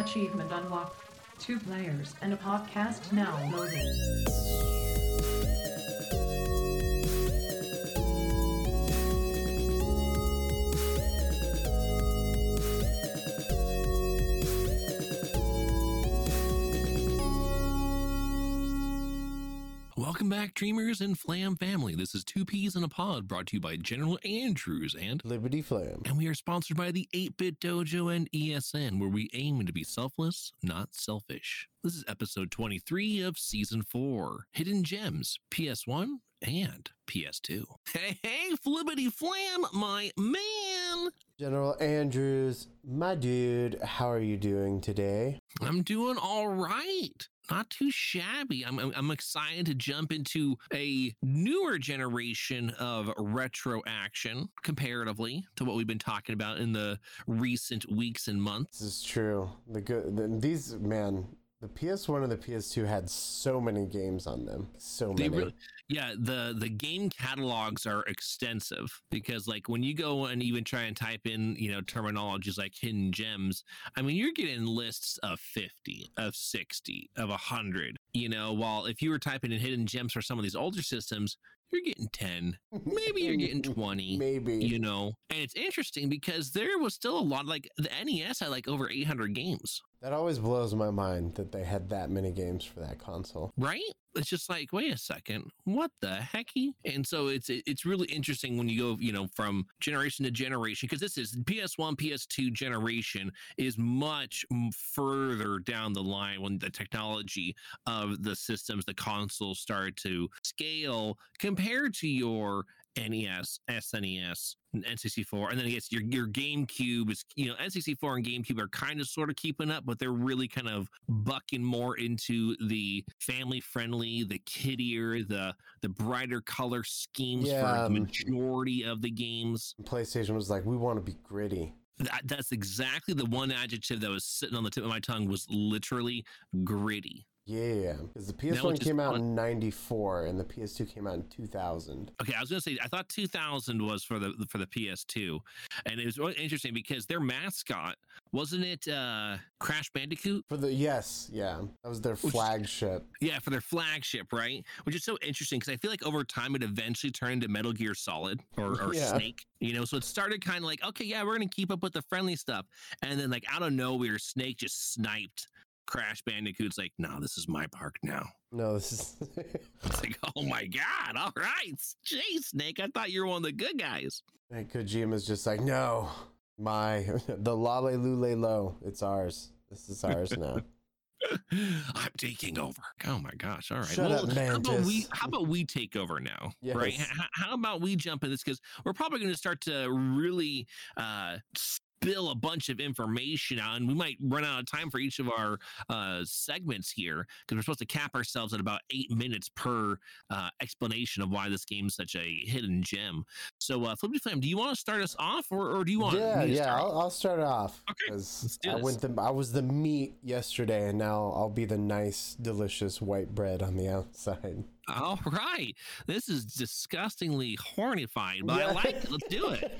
Achievement unlocked. Two players and a podcast now loading. Back, Dreamers and Flam family. This is Two Peas in a Pod brought to you by General Andrews and Liberty Flam. and we are sponsored by the 8-Bit Dojo and ESN, where we aim to be selfless, not selfish. This is episode 23 of season 4, Hidden Gems, PS1 and PS2. Hey, hey, Flippity Flam, my man! General Andrews, my dude, how are you doing today? I'm doing all right. Not too shabby. I'm, I'm, excited to jump into a newer generation of retro action comparatively to what we've been talking about in the recent weeks and months. This is true. The good the, these man, the PS1 and the PS2 had so many games on them. So many. really, yeah, the the game catalogs are extensive because like when you go and even try and type in, you know, terminologies like hidden gems, I mean, you're getting lists of 50, of 60, of 100, you know, while if you were typing in hidden gems for some of these older systems, you're getting 10, maybe you're getting 20. Maybe. You know, and it's interesting because there was still a lot like the NES had like over 800 games, that always blows my mind that they had that many games for that console. right? It's just like, wait a second, what the hecky? And so it's it's really interesting when you go, you know, from generation to generation because this is PS1, PS2 generation is much further down the line when the technology of the systems, the consoles start to scale compared to your NES, SNES, and N64, and then I guess your your GameCube is you know N64 and GameCube are kind of sort of keeping up, but they're really kind of bucking more into the family friendly, the kiddier, the the brighter color schemes Yeah, for the um, majority of the games. PlayStation was like, we want to be gritty. That, that's exactly the one adjective that was sitting on the tip of my tongue was literally gritty. Yeah, because the PS1 it's came out fun. in '94 and the PS2 came out in 2000. Okay, I was gonna say I thought 2000 was for the for the PS2, and it was really interesting because their mascot wasn't it uh Crash Bandicoot? For the yes, yeah, that was their Which- flagship. Yeah, for their flagship, right? Which is so interesting because I feel like over time it eventually turned into Metal Gear Solid or, or Yeah. Snake. You know, so it started kind of like, okay, yeah, we're gonna keep up with the friendly stuff, and then like out of nowhere, Snake just sniped Crash Bandicoot's like, no, this is my park now. No, this is It's like, oh my god, all right, geez, Snake, I thought you were one of the good guys. And Kojima's just like, no, my the La-Li-Lu-Le-Lo, it's ours. This is ours now. I'm taking over. Oh my gosh! All right. Shut up, how about we how about we take over now? Right? H- how about we jump in this because we're probably going to start to really uh, spill a bunch of information out, and we might run out of time for each of our uh, segments here because we're supposed to cap ourselves at about eight minutes per uh, explanation of why this game's such a hidden gem. So, uh, Flippity Flam, do you want to start us off, or, or do you want? yeah, to yeah. start? I'll, I'll start off Okay, because let's do I went the I was the meat yesterday, and now I'll be the nice, delicious white bread on the outside. All right. This is disgustingly hornified, but I like it. Let's do it.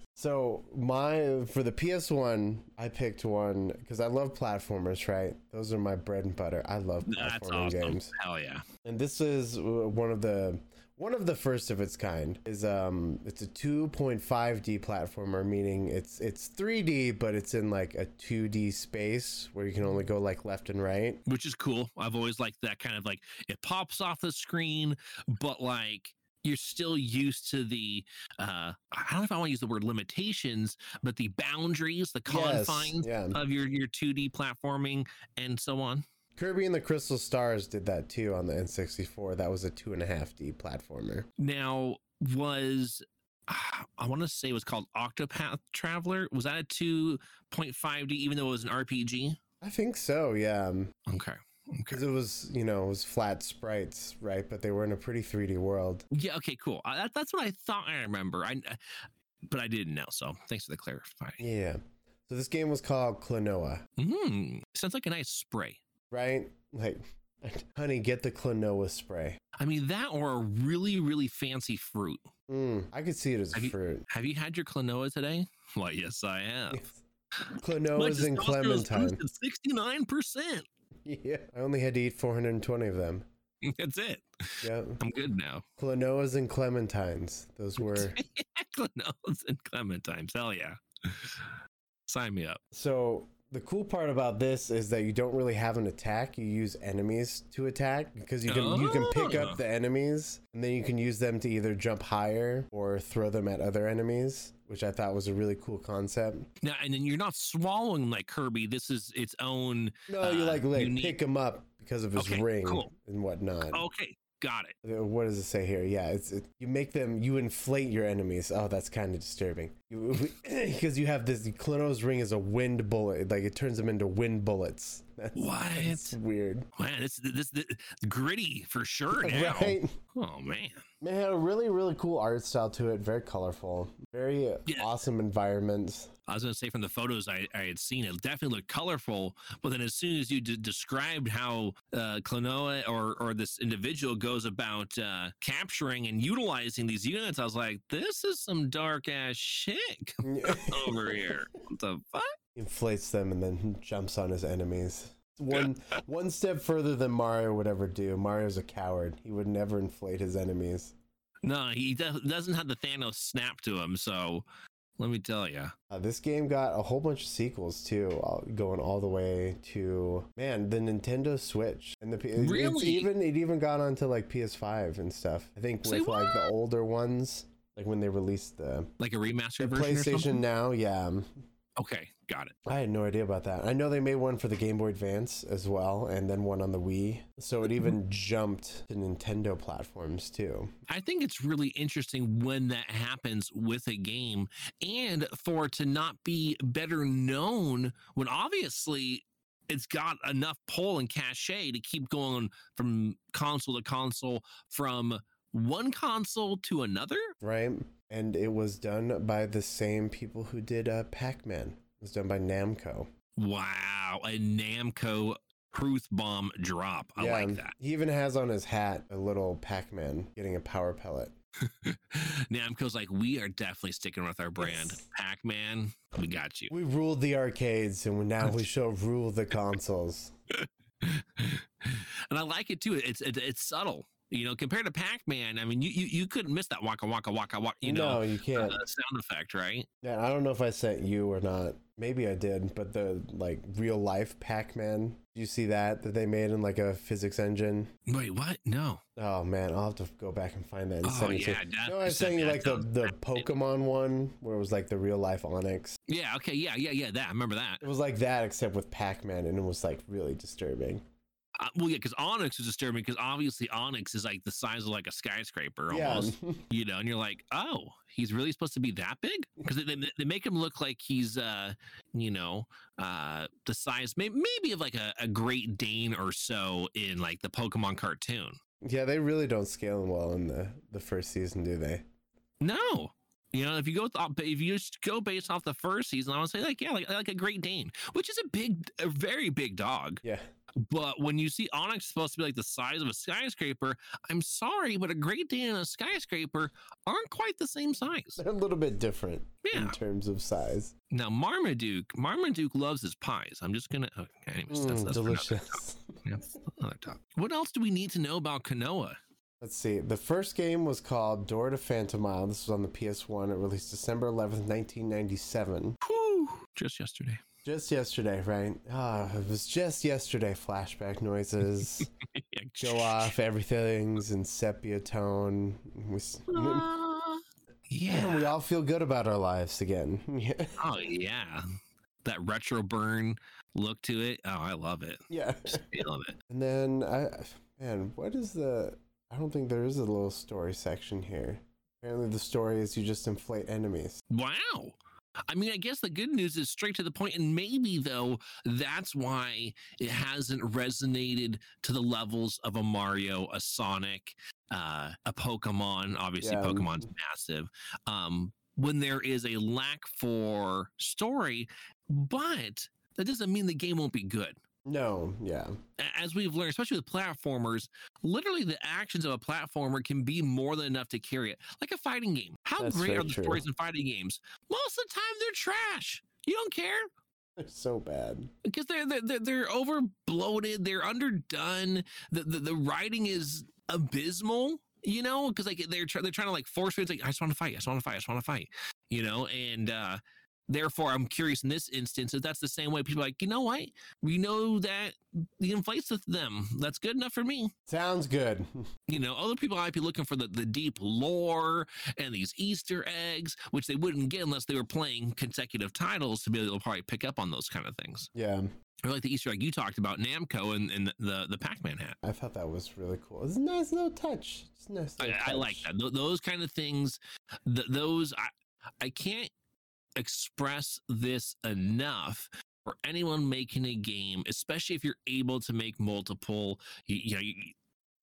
So my for the PS1, I picked one because I love platformers. Right, those are my bread and butter. I love That's platforming awesome. games. Hell yeah. And this is uh, one of the one of the first of its kind. Is um, it's a 2.5D platformer, meaning it's it's 3D, but it's in like a 2D space where you can only go like left and right. Which is cool. I've always liked that kind of like it pops off the screen, but like you're still used to the uh I don't know if I want to use the word limitations, but the boundaries, the Yes, confines yeah. of your your 2D platforming and so on. Kirby and the Crystal Stars did that too on the N64. That was a two and a half D platformer. Now was I want to say it was called Octopath Traveler. Was that a 2.5D even though it was an RPG? I think so. Yeah. um, Okay. Okay. Because it was, you know, it was flat sprites, right? But they were in a pretty 3D world. Yeah. Okay. Cool. Uh, that, that's what I thought I remember. I, I- but I didn't know. So thanks for the clarifying. Yeah. So this game was called Klonoa, Hmm. Sounds like a nice spray. Right? Like, honey, get the Klonoa spray. I mean that or a really really fancy fruit. Mm, I could see it as Have a you- fruit. Have you had your Klonoa today? Why, yes, I have. Yes. Klonoas and Clementine. Sixty-nine percent. Yeah, I only had to eat 420 of them. That's it. Yeah, I'm good now. Klonoas and Clementines. Those were Klonoas and Clementines. Hell yeah. Sign me up. so. The cool part about this is that you don't really have an attack. You use enemies to attack because you can you can pick Oh. up the enemies and then you can use them to either jump higher or throw them at other enemies, which I thought was a really cool concept. Now, and then you're not swallowing like Kirby. This is its own. No, you Uh, like, like unique- pick him up because of his Okay, ring cool. and whatnot. Okay, got it. What does it say here? Yeah, it's it, you make them you inflate your enemies. Oh, that's kind of disturbing. Because you have this Klonoa's ring is a wind bullet, like it turns them into wind bullets. That's, What? That's weird, Man, this this, this gritty for sure now. right? Oh man. Man, it had a really really cool art style to it. Very colorful, very Yeah. awesome environments. I was going to say from the photos I, I had seen, it definitely looked colorful. But then as soon as you d- described how uh, Klonoa or, or this individual goes about uh, capturing and utilizing these units, I was like, this is some dark ass shit over here. What the fuck? Inflates them and then jumps on his enemies. One one step further than Mario would ever do. Mario's a coward. He would never inflate his enemies. No, he do- doesn't have the Thanos snap to him. So let me tell you. Uh, this game got a whole bunch of sequels too, going all the way to man the Nintendo Switch and the P- Really? even it even got onto like PS5 and stuff. I think Say with like the older ones, like when they released the, Like a remastered the version PlayStation? Now. Yeah, Okay, got it. I had no idea about that. I know they made one for the Game Boy Advance as well, and then one on the Wii. So it even jumped to Nintendo platforms too. I think it's really interesting when that happens with a game and for it to not be better known when obviously it's got enough pull and cachet to keep going from console to console, from one console to another. right? And it was done by the same people who did uh, Pac-Man. It was done by Namco. Wow, a Namco Truth Bomb drop. I like that. He even has on his hat a little Pac-Man getting a power pellet. Namco's like, we are definitely sticking with our brand. Yes. Pac Man, we got you. We ruled the arcades, and now we shall rule the consoles. and I like it too. It's it, it's subtle. You know, compared to Pac-Man, I mean, you you, you couldn't miss that waka waka waka waka. You know, no, you uh, can't. sound effect, right? Yeah, I don't know if I sent you or not. Maybe I did, but the like real life Pac-Man. Do you see that that they made in like a physics engine? Wait, what? No. Oh man, I'll have to go back and find that and Oh send it to yeah, that- No, I was saying like the the. Pokemon one where it was like the real life Onix. Yeah. Okay. Yeah. Yeah. Yeah. That I remember that. It was like that except with Pac-Man, and it was like really disturbing. Uh, well, yeah, because Onix is disturbing because obviously Onix is like the size of like a skyscraper almost. Yeah, you know, and you're like, oh, he's really supposed to be that big? Because they, they, they make him look like he's, uh, you know, uh, the size may, maybe of like a, a Great Dane or so in like the Pokemon cartoon. yeah, they really don't scale them well in the the first season, do they? No. You know, if you go with, uh, if you just go based off the first season, I would say like yeah, like like a Great Dane, which is a big, a very big dog. Yeah, But when you see Onix supposed to be like the size of a skyscraper, I'm sorry, but a Great Dane and a skyscraper aren't quite the same size. they're a little bit different Yeah. in terms of size. Now Marmaduke, Marmaduke loves his pies. I'm just gonna. Okay, anyways, that's, Mm, that's delicious. That's another. What else do we need to know about Klonoa? Let's see. The first game was called Door to Phantom Isle. This was on the PS1. It released December 11th, 1997. Whew, just yesterday. Just yesterday, right? Ah, it was just yesterday. Flashback noises Yeah, go off. Everything's in sepia tone. We, Uh, and we yeah. all feel good about our lives again. Yeah. Oh yeah. That retro burn look to it. Oh, I love it. yeah. Just feeling it. And then I, man, what is the? I don't think there is a little story section here. Apparently, the story is you just inflate enemies. Wow. I mean, I guess the good news is straight to the point, and maybe though that's why it hasn't resonated to the levels of a Mario, a Sonic, uh, a Pokemon. Obviously, Yeah. Pokemon's massive. Um, when there is a lack for story, but that doesn't mean the game won't be good. No, yeah, As we've learned, especially with platformers, literally the actions of a platformer can be more than enough to carry it. Like a fighting game. How That's great are the true. stories in fighting games? Most of the time, they're trash. You don't care. They're so bad. because they're they're they're, they're over bloated, they're underdone. The, the the writing is abysmal, you know, because like they're try, they're trying to like force me. It's like I just want to fight, I just want to fight, I just want to fight, you know, and uh therefore I'm curious in this instance if that's the same way people are like you know what we know that the inflates with them that's good enough for me Sounds good. you know other people might be looking for the, the deep lore and these easter eggs which they wouldn't get unless they were playing consecutive titles to be able to probably pick up on those kind of things Yeah, or like the easter egg you talked about namco and, and the the pac-man hat I thought that was really cool. It's a nice little touch. It's a nice. I, little I like that Th- those kind of things th- those I, I can't express this enough for anyone making a game especially if you're able to make multiple you, you know you,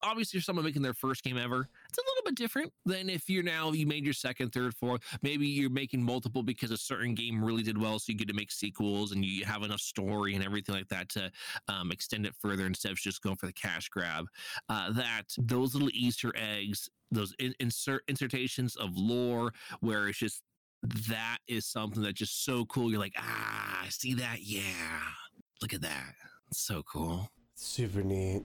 obviously if someone making their first game ever it's a little bit different than if you're now you made your second third fourth maybe you're making multiple because a certain game really did well so you get to make sequels and you have enough story and everything like that to um, extend it further instead of just going for the cash grab uh, that those little easter eggs those in, insert insertations of lore where it's just that is something that's just so cool you're like ah I see that yeah look at that it's so cool Super neat.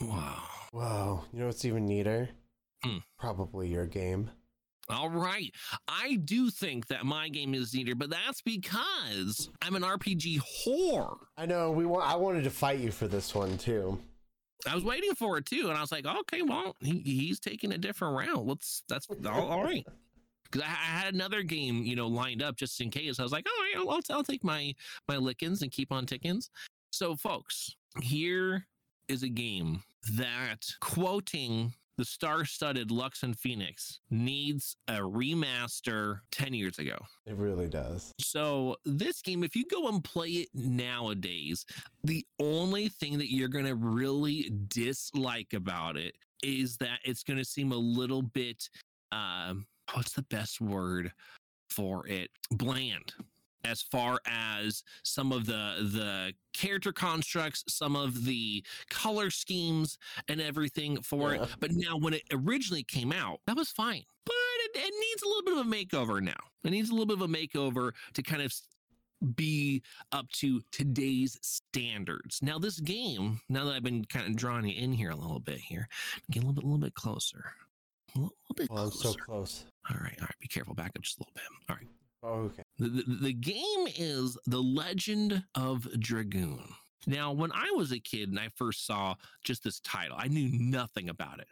wow Wow. You know what's even neater? Hmm. Probably your game. All right. I do think that my game is neater, but that's because I'm an RPG whore. I know. We want. I wanted to fight you for this one too. I was waiting for it too, and I was like, okay, well, he, he's taking a different route. Let's that's all, all right. Because I, I had another game, you know, lined up just in case. I was like, all right, I'll, I'll, I'll take my my lickings and keep on tickings. So, folks, here is a game that quoting the star-studded Lux and Phoenix needs a remaster 10 years ago. It really does. So this game, if you go and play it nowadays, the only thing that you're gonna really dislike about it is that it's gonna seem a little bit um what's the best word for it? Bland. As far as some of the the character constructs, some of the color schemes and everything for Yeah. it. But now when it originally came out, that was fine. But it, it needs a little bit of a makeover now. It needs a little bit of a makeover to kind of be up to today's standards. Now, this game, now that I've been kind of drawing it in here a little bit here, get a little bit, a little bit closer. A little, little bit I'm closer. so close. All right, all right. Be careful. Back up just a little bit. All right. Oh, okay. The, the, the game is The Legend of Dragoon. Now, when I was a kid and I first saw just this title, I knew nothing about it,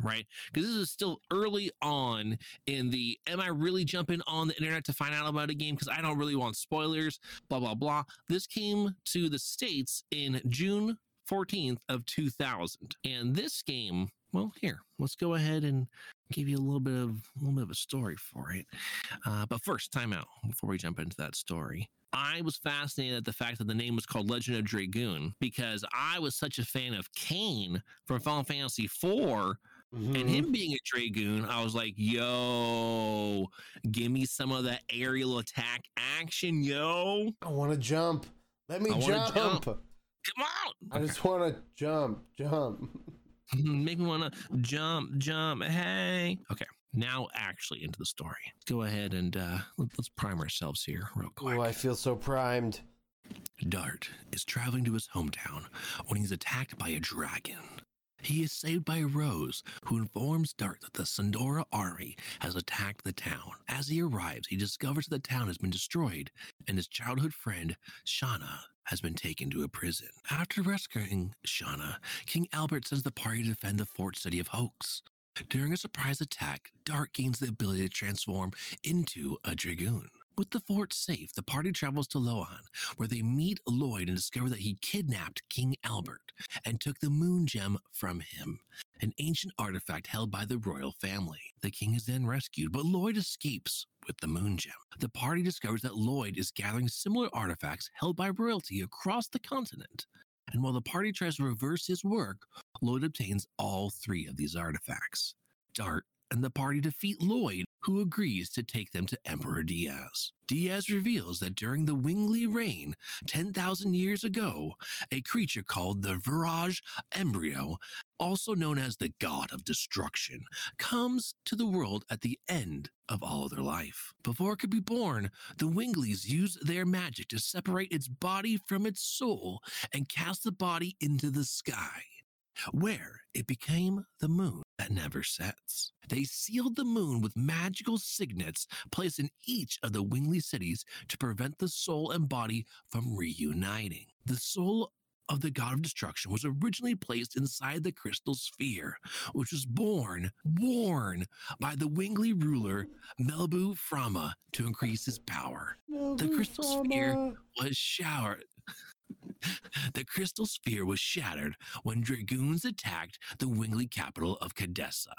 right? Because this is still early on in the am I really jumping on the internet to find out about a game? Because I don't really want spoilers, blah, blah, blah. This came to the States in June 14th of 2000. And this game, well, here, let's go ahead and give you a little bit of a little bit of a story for it. Uh, but first, time out before we jump into that story. I was fascinated at the fact that the name was called Legend of Dragoon because I was such a fan of Kain from Final Fantasy IV and Mhm. him being a Dragoon. I was like, yo, give me some of that aerial attack action, yo. I want to jump. Let me jump. jump. Come on. I just want to jump, jump. Make me want to jump, jump. Hey. Okay. Now, actually, into the story. Go ahead and uh, let- let's prime ourselves here, real quick. Oh, I feel so primed. Dart is traveling to his hometown when he's attacked by a dragon. He is saved by Rose, who informs Dart that the Sandora army has attacked the town. As he arrives, he discovers the town has been destroyed and his childhood friend, Shana, has been taken to a prison. After rescuing Shana, King Albert sends the party to defend the fort city of Hoax. During a surprise attack, Dart gains the ability to transform into a dragoon. With the fort safe, the party travels to Lohan, where they meet Lloyd and discover that he kidnapped King Albert and took the moon gem from him, an ancient artifact held by the royal family. The king is then rescued, but Lloyd escapes with the moon gem. The party discovers that Lloyd is gathering similar artifacts held by royalty across the continent. And while the party tries to reverse his work, Lloyd obtains all three of these artifacts. Dart and the party defeat Lloyd who agrees to take them to Emperor Diaz. Diaz reveals that during the Wingly reign, 10,000 years ago, a creature called the Virage Embryo, also known as the God of Destruction, comes to the world at the end of all other life. Before it could be born, the Winglies use their magic to separate its body from its soul and cast the body into the sky where it became the moon that never sets. They sealed the moon with magical signets placed in each of the Wingly cities to prevent the soul and body from reuniting. The soul of the god of destruction was originally placed inside the crystal sphere, which was born, born by the Wingly ruler Melbu Frama to increase his power. The crystal sphere was showered. The crystal sphere was shattered when dragoons attacked the Wingly capital of Kadessa.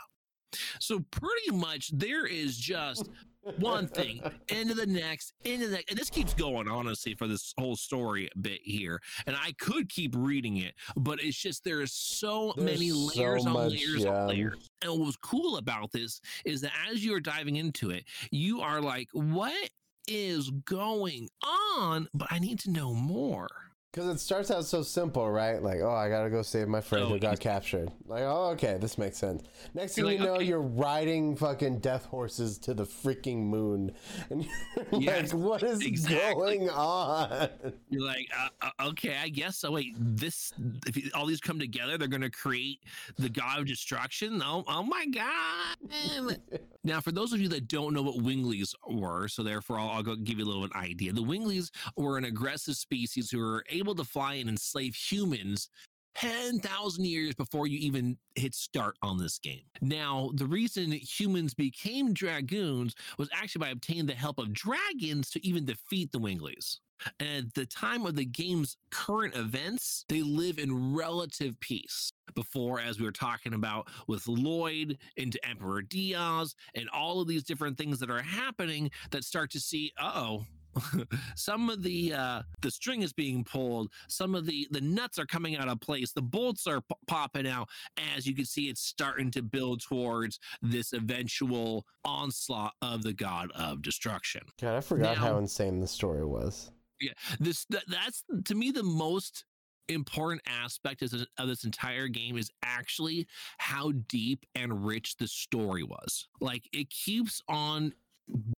So pretty much there is just one thing into the next, into the next, and this keeps going honestly for this whole story bit here. And I could keep reading it, but it's just there is so There's many so layers on much, layers yeah. on layers. And what was cool about this is that as you are diving into it, you are like, what is going on? But I need to know more. Because it starts out so simple, right? Like, oh, I gotta go save my friend Oh, who got captured. Like, oh, okay, this makes sense. Next thing you know, okay. you're riding fucking death horses to the freaking moon, and you're Yes, like, what is exactly. going on? You're like, uh, uh, okay, I guess so. Wait, this if all these come together, they're going to create the god of destruction. Oh, oh my god! now, for those of you that don't know what Winglies were, so therefore I'll, I'll go give you a little of an idea. The Winglies were an aggressive species who were able to fly and enslave humans 10,000 years before you even hit start on this game. Now, the reason humans became dragoons was actually by obtaining the help of dragons to even defeat the Winglies. And at the time of the game's current events, they live in relative peace. Before, as we were talking about with Lloyd into Emperor Diaz and all of these different things that are happening that start to see, oh, some of the uh the string is being pulled. Some of the the nuts are coming out of place. The bolts are p- popping out as you can see it's starting to build towards this eventual onslaught of the god of destruction. God, I forgot how insane the story was. Yeah, this that, that's to me the most important aspect of this, of this entire game is actually how deep and rich the story was. Like it keeps on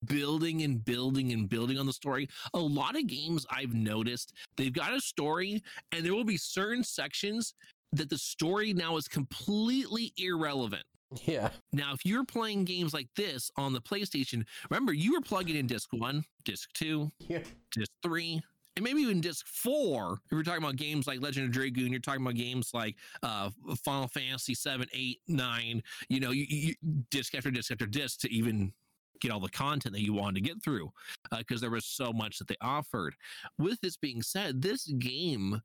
building and building and building on the story a lot of games i've noticed they've got a story and there will be certain sections that the story now is completely irrelevant Yeah, now, if you're playing games like this on the PlayStation, remember you were plugging in disc one, disc two, yeah, disc three, and maybe even disc four. If you're talking about games like Legend of Dragoon, you're talking about games like uh, Final Fantasy seven, eight, nine. You know, you, you disc after disc after disc to even get all the content that you wanted to get through uh, because there was so much that they offered. With this being said, this game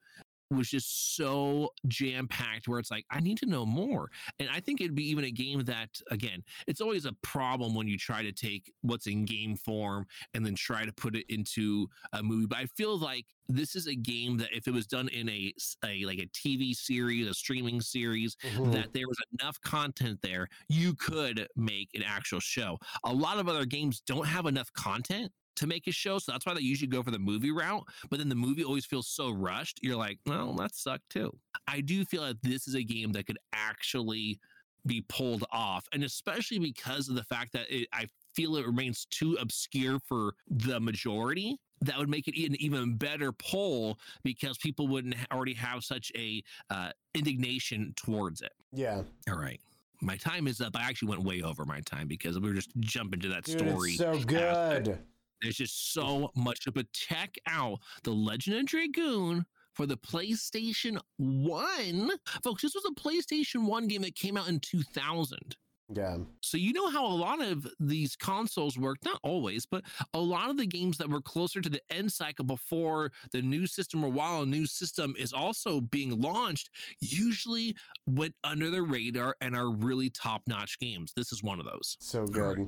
was just so jam packed where it's like I need to know more. And I think it'd be even a game that again, it's always a problem when you try to take what's in game form and then try to put it into a movie. But I feel like this is a game that if it was done in a, a like a TV series, a streaming series, Mhm. that there was enough content there, you could make an actual show. A lot of other games don't have enough content to make a show, so that's why they usually go for the movie route. But then the movie always feels so rushed. You're like, well, that sucked too. I do feel that this is a game that could actually be pulled off, and especially because of the fact that it, I feel it remains too obscure for the majority. That would make it an even better pull because people wouldn't already have such a uh, indignation towards it. yeah. All right. My time is up. I actually went way over my time because we were just jumping to that Dude, story. it's so good. There's just so much to but check out the Legend of Dragoon for the PlayStation 1. Folks, this was a PlayStation 1 game that came out in 2000. Yeah, So you know how a lot of these consoles work, not always, but a lot of the games that were closer to the end cycle before the new system or while a new system is also being launched, usually went under the radar and are really top-notch games. This is one of those. so right. good.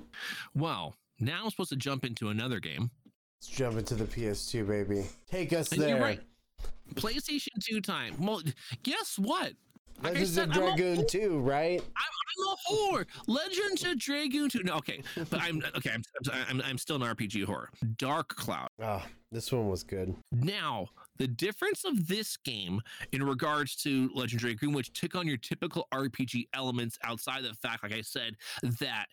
Well, now I'm supposed to jump into another game. Let's jump into the PS2, baby. Take us And there. you're right. PlayStation 2 time. Well, guess what? Like Legends said, of I'm a Dragoon 2, right? I'm a or Legends of Dragoon 2. No, okay, but I'm okay. I'm I'm, I'm still an RPG horror. Dark Cloud. Oh, this one was good. Now, the difference of this game in regards to Legend of Dragoon, which took on your typical RPG elements outside the fact, like I said, that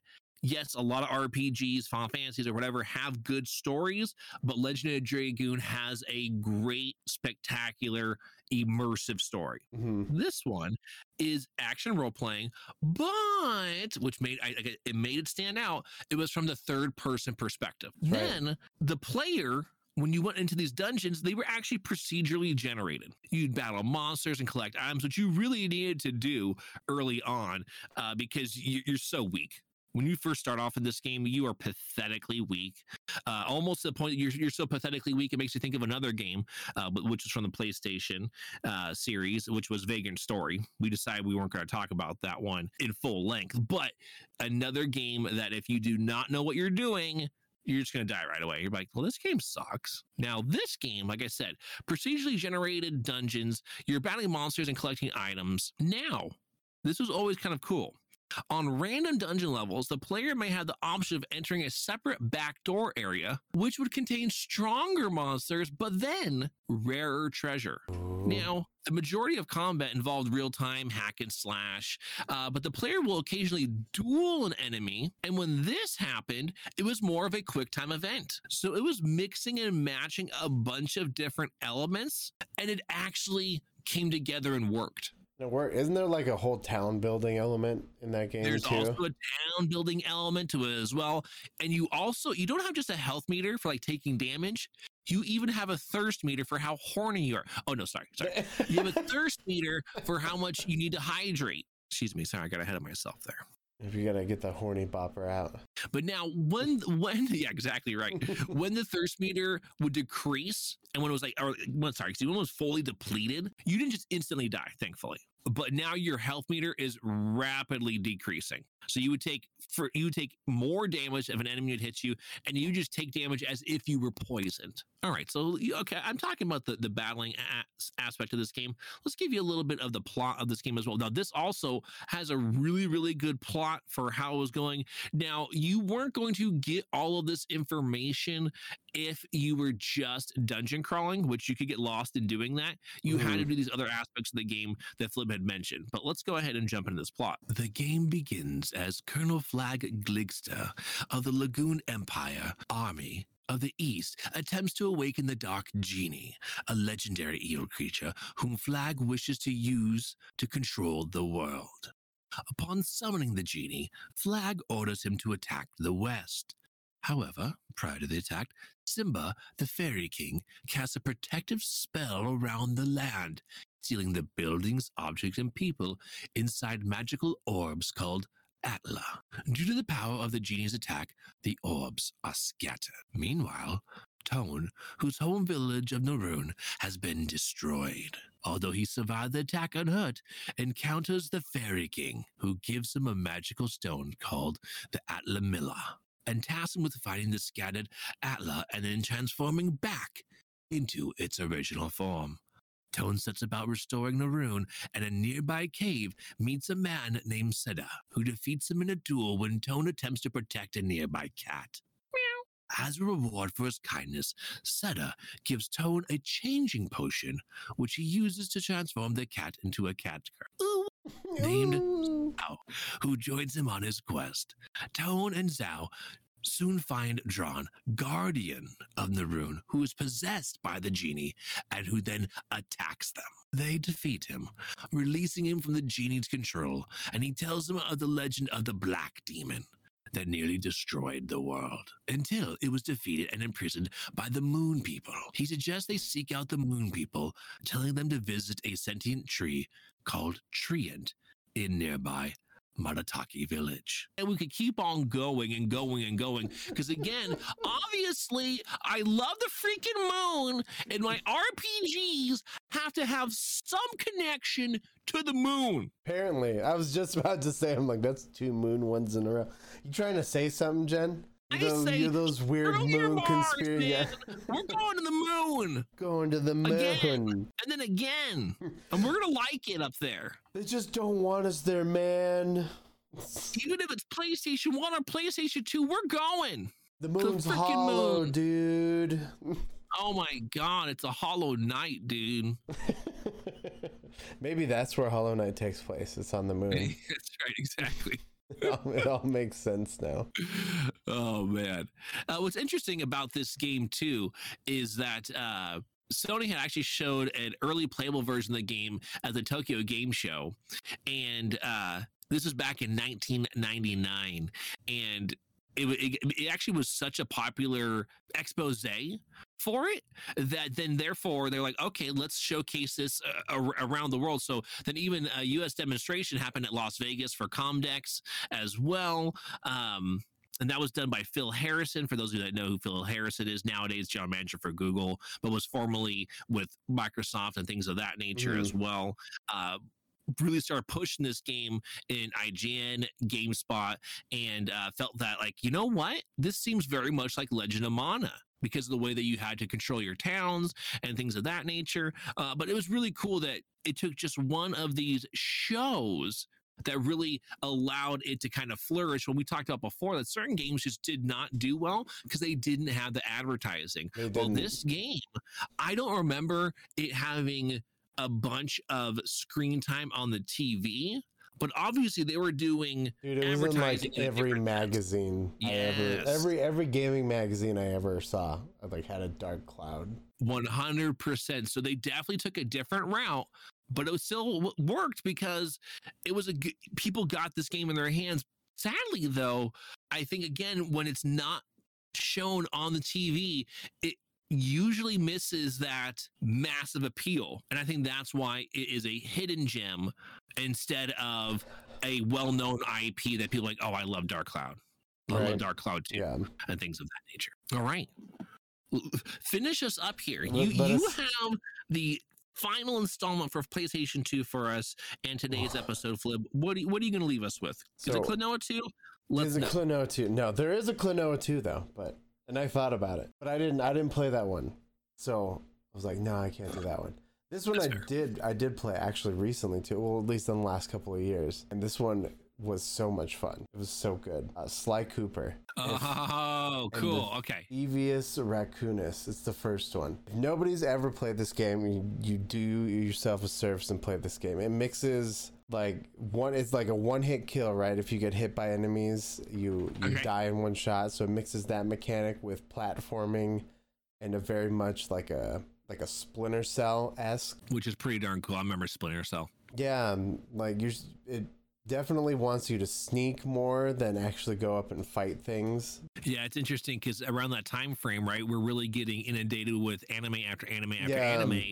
yes, a lot of RPGs, Final Fantasies, or whatever have good stories, but Legend of Dragoon has a great, spectacular, immersive story. Mhm. This one is action role playing, but which made I, it made it stand out. It was from the third person perspective. Right. Then the player. When you went into these dungeons, they were actually procedurally generated. You'd battle monsters and collect items, which you really needed to do early on uh, because you're so weak. When you first start off in this game, you are pathetically weak, uh, almost to the point you're, you're so pathetically weak, it makes you think of another game, uh, which is from the PlayStation uh, series, which was Vagrant Story. We decided we weren't going to talk about that one in full length, but another game that if you do not know what you're doing, you're just going to die right away. You're like, well, this game sucks. Now, this game, like I said, procedurally generated dungeons, you're battling monsters and collecting items. Now, this was always kind of cool. On random dungeon levels, the player may have the option of entering a separate backdoor area, which would contain stronger monsters, but then rarer treasure. Ooh. Now, the majority of combat involved real time hack and slash, uh, but the player will occasionally duel an enemy. And when this happened, it was more of a quick time event. So it was mixing and matching a bunch of different elements, and it actually came together and worked. Now, where isn't there like a whole town building element in that game There's too? also a town building element to it as well. And you also you don't have just a health meter for like taking damage. You even have a thirst meter for how horny you are. Oh no, sorry, sorry. You have a thirst meter for how much you need to hydrate. Excuse me, sorry, I got ahead of myself there. If you gotta get the horny bopper out. But now when when yeah, exactly right. when the thirst meter would decrease and when it was like or when sorry, when it was fully depleted, you didn't just instantly die, thankfully. But now your health meter is rapidly decreasing. So you would take for you would take more damage if an enemy would hit you, and you just take damage as if you were poisoned. All right, so okay, I'm talking about the the battling a- aspect of this game. Let's give you a little bit of the plot of this game as well. Now, this also has a really really good plot for how it was going. Now, you weren't going to get all of this information if you were just dungeon crawling, which you could get lost in doing that. You had to mm-hmm. do these other aspects of the game that Flip had mentioned. But let's go ahead and jump into this plot. The game begins as Colonel Flag Gilgister of the Lagoon Empire Army of the East attempts to awaken the Dark Genie, a legendary evil creature whom Flag wishes to use to control the world. Upon summoning the genie, Flag orders him to attack the West. However, prior to the attack, Simba, the Fairy King, casts a protective spell around the land, sealing the buildings, objects, and people inside magical orbs called Atla. Due to the power of the genie's attack, the orbs are scattered. Meanwhile, Toan, whose home village of Norune has been destroyed. Although he survived the attack unhurt, encounters the Fairy King, who gives him a magical stone called the Atlamillia, and tasks him with finding the scattered Atla and then transforming back into its original form. Toan sets about restoring Norune, and a nearby cave meets a man named Seda, who defeats him in a duel when Toan attempts to protect a nearby cat. As a reward for his kindness, Seda gives Toan a changing potion, which he uses to transform the cat into a cat girl. Named Xiao, who joins him on his quest. Toan and Xiao soon find Dran, guardian of Norune, who is possessed by the genie and who then attacks them. They defeat him, releasing him from the genie's control, and he tells them of the legend of the Black Demon that nearly destroyed the world until it was defeated and imprisoned by the Moon People. He suggests they seek out the Moon People, telling them to visit a sentient tree called Treant in nearby Matataki village. And we could keep on going and going and going. Because again, obviously, I love the freaking moon, and my RPGs have to have some connection to the moon. Apparently, I was just about to say, I'm like, that's two moon ones in a row. You trying to say something, Jen? I Those- say, you're those weird moon marks, conspiracy. man. We're going to the moon. Going to the moon. Again. And then again. And we're going to like it up there. They just don't want us there, man. Even if it's PlayStation 1 or PlayStation 2, we're going. The moon's freaking hollow, moon. dude. Oh my god, it's a hollow night, dude. Maybe that's where Hollow Knight takes place. It's on the moon. That's right, exactly. it, all, makes sense now. Oh man. Uh, what's interesting about this game too is that uh Sony had actually showed an early playable version of the game at the Tokyo Game Show. And uh this was back in 1999 and it, it, it actually was such a popular expose for it that then therefore they're like okay let's showcase this uh, ar- around the world so then even a us demonstration happened at las vegas for comdex as well um, and that was done by Phil Harrison. For those of you that know who Phil Harrison is nowadays, general manager for Google, but was formerly with Microsoft and things of that nature as well. Uh, really started pushing this game in IGN, GameSpot, and uh, felt that like you know what, this seems very much like Legend of Mana because of the way that you had to control your towns and things of that nature. Uh, but it was really cool that it took just one of these shows that really allowed it to kind of flourish when we talked about before that certain games just did not do well because they didn't have the advertising. Well, this game, I don't remember it having a bunch of screen time on the TV, but obviously they were doing Dude, it was in like every magazine I ever every every gaming magazine I ever saw. I like had a dark cloud. 100%. So they definitely took a different route, but it was still worked because it was a people got this game in their hands. Sadly, though, I think again when it's not shown on the TV, it usually misses that massive appeal, and I think that's why it is a hidden gem instead of a well-known IP that people are like, oh, I love Dark Cloud. I Right. love Dark Cloud too Yeah. and things of that nature. All right. Finish us up here. Let- You let you us- have the final installment for PlayStation 2 for us and today's episode, Flip. What are you, what are you going to leave us with? Is So- it Klonoa 2? Let's a know. Klonoa 2. No, there is a Klonoa 2 though, but and I thought about it. But I didn't I didn't play that one. So I was like, no, I can't do that one. This one That's I fair. did I did play actually recently too. Well, at least in the last couple of years. And this one was so much fun. It was so good. Uh, Sly Cooper. Oh, cool. Okay. Thievius Raccoonus. It's the first one. If nobody's ever played this game, you, you do yourself a service and play this game. It mixes like one. It's like a one-hit kill, right? If you get hit by enemies, you you Okay. die in one shot. So it mixes that mechanic with platforming, and a very much like a like a Splinter Cell esque. Which is pretty darn cool. I remember Splinter Cell. Yeah, um, like you're. It definitely wants you to sneak more than actually go up and fight things. Yeah, it's interesting because around that time frame, right, we're really getting inundated with anime after anime after Yeah, anime,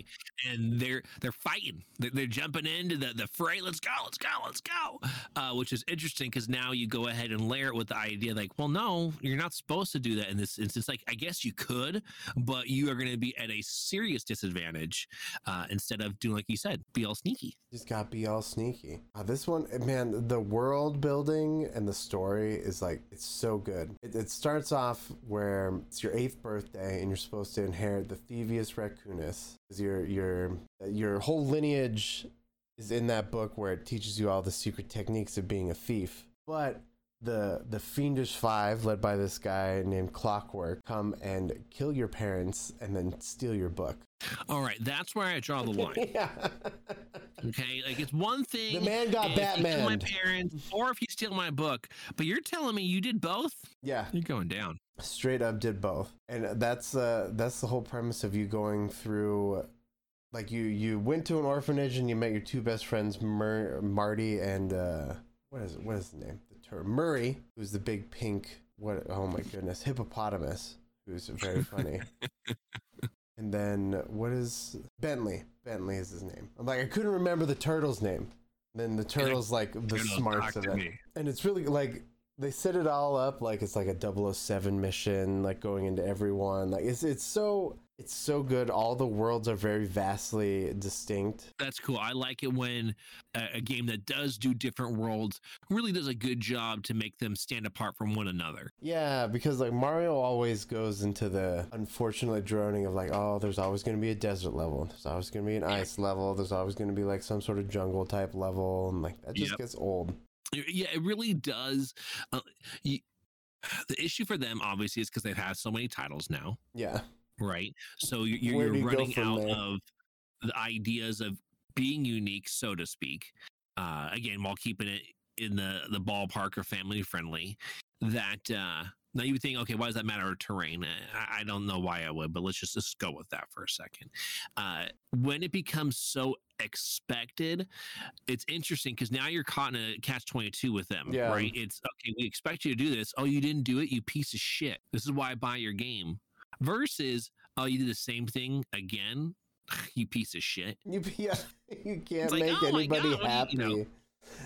and they're they're fighting. They're, they're jumping into the the fray. Let's go, let's go, let's go. Uh, which is interesting because now you go ahead and layer it with the idea like, well, no, you're not supposed to do that in this instance. Like, I guess you could, but you are going to be at a serious disadvantage uh, instead of doing like you said, be all sneaky. Just got be all sneaky. Uh, this one, man, the world building and the story is like it's so good. It, it starts off where it's your eighth birthday and you're supposed to inherit the Thievius Raccoonus. Your your your whole lineage is in that book where it teaches you all the secret techniques of being a thief. But the the fiendish five, led by this guy named Clockwork, come and kill your parents and then steal your book. All right, that's where I draw the line. yeah. Okay, like it's one thing. The man got kill my Batman. parents, or if you steal my book. But you're telling me you did both? yeah. You're going down. straight up did both and that's uh that's the whole premise of you going through like you you went to an orphanage and you met your two best friends Mur- marty and uh what is it what is the name the term murray who's the big pink what oh my goodness hippopotamus who's very funny and then what is bentley? Bentley is his name. I'm like i couldn't remember the turtle's name. Then the turtle's like the smarts of it me. and it's really like they set it all up like it's like a 007 mission like going into everyone. Like it's it's so it's so good all the worlds are very vastly distinct That's cool. I like it when a, a game that does do different worlds really does a good job to make them stand apart from one another. yeah because like mario always goes into the unfortunate droning of like oh there's always going to be a desert level there's always going to be an ice level there's always going to be like some sort of jungle type level and like that just Yep. gets old Yeah, it really does. Uh, you, the issue for them, obviously, is because they've had so many titles now, Yeah. Right? So you're, you're, you running out there? of the ideas of being unique, so to speak. Uh, again, while keeping it in the the ballpark or family friendly. That uh, now you would think, okay, why does that matter? Terrain? I, I don't know why I would, but let's just, just go with that for a second. Uh, when it becomes so expected, it's interesting because now you're caught in a catch 22 with them, Yeah. right? It's okay, we expect you to do this. Oh, you didn't do it, you piece of shit. This is why I buy your game. Versus, oh, you do the same thing again, you piece of shit. You yeah, you can't like, make oh anybody God, happy. you- you know?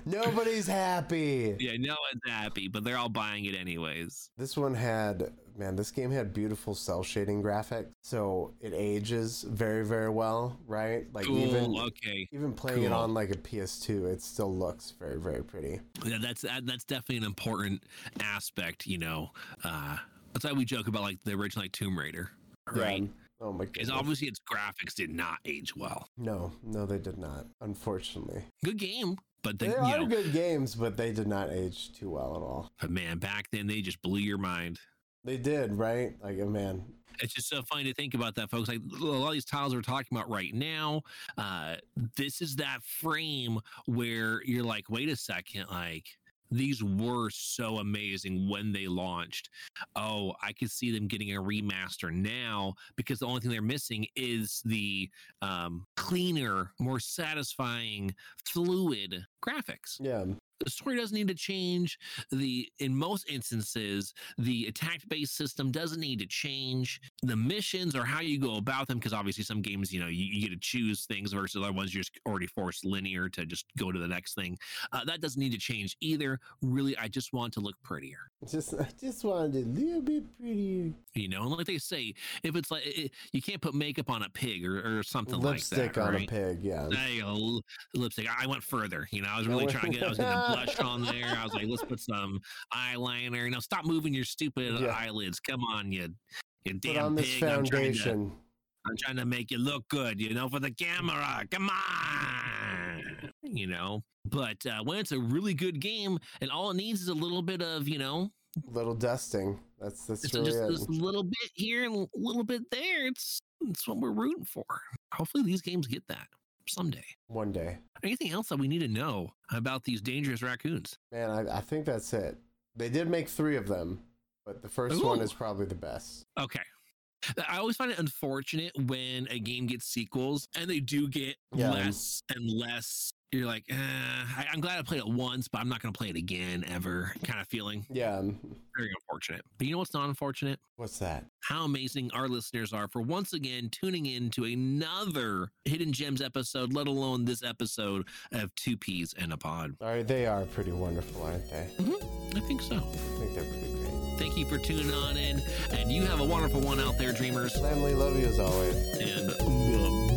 Nobody's happy. Yeah, no one's happy, but they're all buying it anyways. This one had man, this game had beautiful cel shading graphics, so it ages very very well, right? Like Cool. even okay. even playing it on like a PS2, it still looks very very pretty. Yeah, that's that's definitely an important aspect. You know, uh, that's why we joke about like the original like Tomb Raider, right? Yeah. Oh my Because goodness. obviously its graphics did not age well. No, no, they did not. Unfortunately, Good game, but they then you are know, good games, but they did not age too well at all. but man, back then they just blew your mind. They did, right? Like, oh, man, It's just so funny to think about that, folks. Like a lot of these titles we're talking about right now, uh, this is that frame where you're like, wait a second, like these were so amazing when they launched. Oh, I could see them getting a remaster now because the only thing they're missing is the um, cleaner, more satisfying, fluid graphics yeah, the story doesn't need to change the in most instances the attack based system doesn't need to change the missions or how you go about them because obviously some games you know you, you get to choose things versus other ones you're just already forced linear to just go to the next thing uh, that doesn't need to change either really i just want to look prettier just I just wanted a little bit prettier. you know and like they say if it's like it, you can't put makeup on a pig or, or something Lipstick like that Lipstick on right? a pig, yeah. There you go, lipstick. I went further. You know, I was really trying to get. I was going to blush on there. I was like, let's put some eyeliner. You know, stop moving your stupid Yeah. eyelids. Come on, you, you Put damn on this pig. I'm trying, to. I'm trying to make you look good. You know, for the camera. Come on. You know, but uh, when it's a really good game and all it needs is a little bit of, you know, Little dusting. That's that's just, really just it. this little bit here and a little bit there. It's it's what we're rooting for. Hopefully, these games get that someday. One day, Anything else that we need to know about these dangerous raccoons? man. I, I think that's it. They did make three of them, but the first one is probably the best. Okay. I always find it unfortunate when a game gets sequels and they do get Yeah. less and less. You're like, eh, I, I'm glad I played it once, but I'm not going to play it again ever kind of feeling. Yeah. um, Very unfortunate. But you know what's not unfortunate? What's that? How amazing our listeners are for once again tuning in to another Hidden Gems episode, let alone this episode of Two Peas and a Pod. All right, they are pretty wonderful, aren't they? I think so. I think they're pretty great. Thank you for tuning on in, and you have a wonderful one out there, dreamers. Family, love you as always. And.